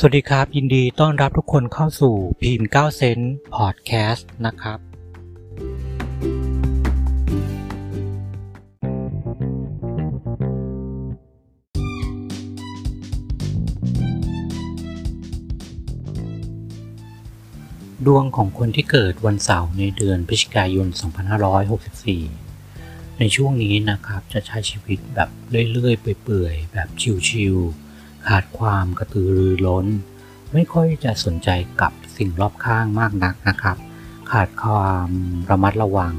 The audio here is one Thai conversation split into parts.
สวัสดีครับ ยินดีต้อนรับทุกคนเข้าสู่พีม9เซนพอดแคสต์นะครับ ดวงของคนที่เกิดวันเสาร์ในเดือนพฤศจิกายน 2564 ในช่วงนี้นะครับจะใช้ชีวิตแบบเรื่อยๆ เปื่อยๆ แบบชิวๆ ขาดความกระตือรือร้น ไม่ค่อยจะสนใจกับสิ่งรอบข้างมากนักนะครับ ขาดความระมัดระวัง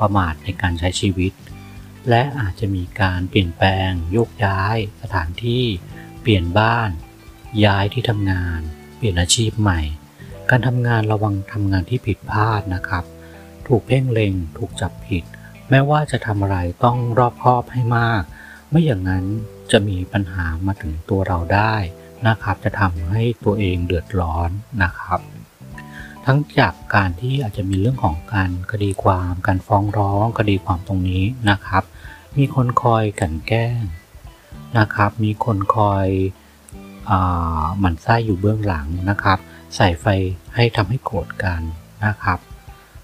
ประมาทในการใช้ชีวิต และอาจจะมีการเปลี่ยนแปลง โยกย้าย สถานที่ เปลี่ยนบ้าน ย้ายที่ทำงาน เปลี่ยนอาชีพใหม่ การทำงานระวังทำงานที่ผิดพลาดนะครับ ถูกเพ่งเล็งถูกจับผิด แม้ว่าจะทำอะไรต้องรอบคอบให้มาก ไม่อย่างนั้น จะมีปัญหามาถึงตัวเราได้นะครับ จะทำให้ตัวเองเดือดร้อนนะครับ ทั้งจากการที่อาจจะมีเรื่องของการคดีความการฟ้องร้องคดีความตรงนี้นะครับ มีคนคอยกันแกล้งนะครับ มีคนคอยหมั่นไส้อยู่เบื้องหลังนะครับ ใส่ไฟให้ทำให้โกรธกันนะครับ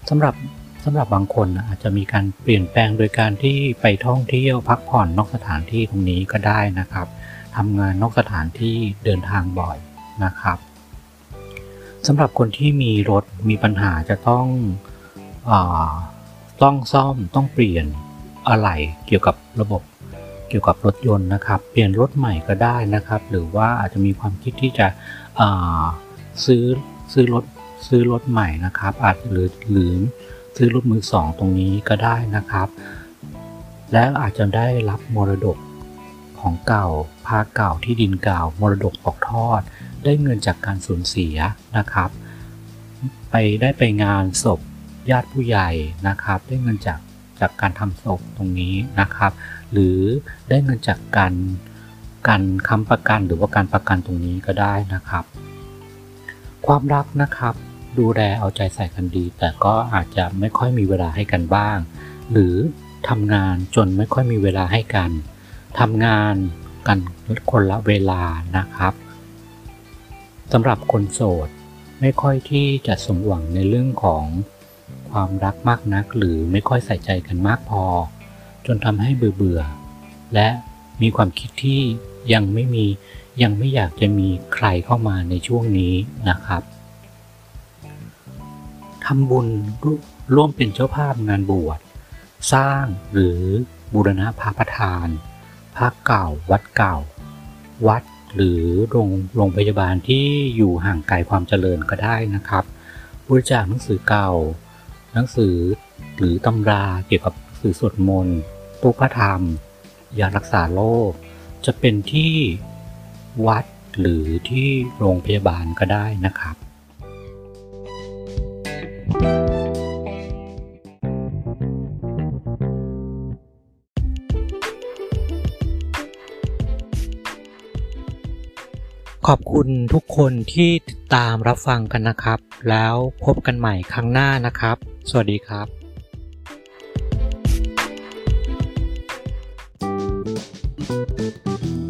สำหรับ สำหรับบางคนอาจจะมีการเปลี่ยนแปลงโดยการที่ไปท่องเที่ยวพักผ่อนนอกสถานที่ตรงนี้ก็ได้นะครับทำงานนอกสถานที่เดินทางบ่อยนะครับสำหรับคนที่มีรถมีปัญหาจะต้องอต้องซ่อมต้องเปลี่ยนอะไหล่เกี่ยวกับระบบเกี่ยวกับรถยนต์นะครับ เปลี่ยนรถใหม่ก็ได้นะครับ หรือว่าอาจจะมีความคิดที่จะซื้อซื้อรถซื้อรถใหม่นะครับ อาจหรือหรือ ซื้อรถมือสองตรงนี้ก็ได้นะครับ และอาจจะได้รับมรดกของเก่าพาเก่าที่ดินเก่ามรดกตกทอด ได้เงินจากการสูญเสียนะครับ ไปได้ไปงานศพญาติผู้ใหญ่นะครับ ได้เงินจากจากการทำศพตรงนี้นะครับ หรือได้เงินจากการการค้ำประกันหรือว่าการประกันตรงนี้ก็ได้นะครับ ความรักนะครับ ดูแลเอาใจใส่กันดี แต่ก็อาจจะไม่ค่อยมีเวลาให้กันบ้าง หรือทำงานจนไม่ค่อยมีเวลาให้กันทำงานกันคนละเวลานะครับสำหรับคนโสดไม่ค่อยที่จะสมหวังในเรื่องของความรักมากนัก หรือไม่ค่อยใส่ใจกันมากพอ จนทำให้เบื่อเบื่อ และมีความคิดที่ยังไม่มียังไม่อยากจะมีใครเข้ามาในช่วงนี้นะครับ ทำบุญร่วมเป็นเจ้าภาพงานบวช สร้างหรือบูรณะพระประธานพระเก่า วัดเก่า วัดหรือโรงโรงพยาบาลที่อยู่ห่างไกลความเจริญก็ได้นะครับบริจาคหนังสือเก่า หนังสือหรือตำราเกี่ยวกับสื่อสวดมนต์ตู้พระธรรมยารักษาโรคจะเป็นที่วัดหรือที่โรงพยาบาลก็ได้นะครับ ขอบคุณทุกคนที่ติดตามรับฟังกันนะครับ แล้วพบกันใหม่ครั้งหน้านะครับ สวัสดีครับうん。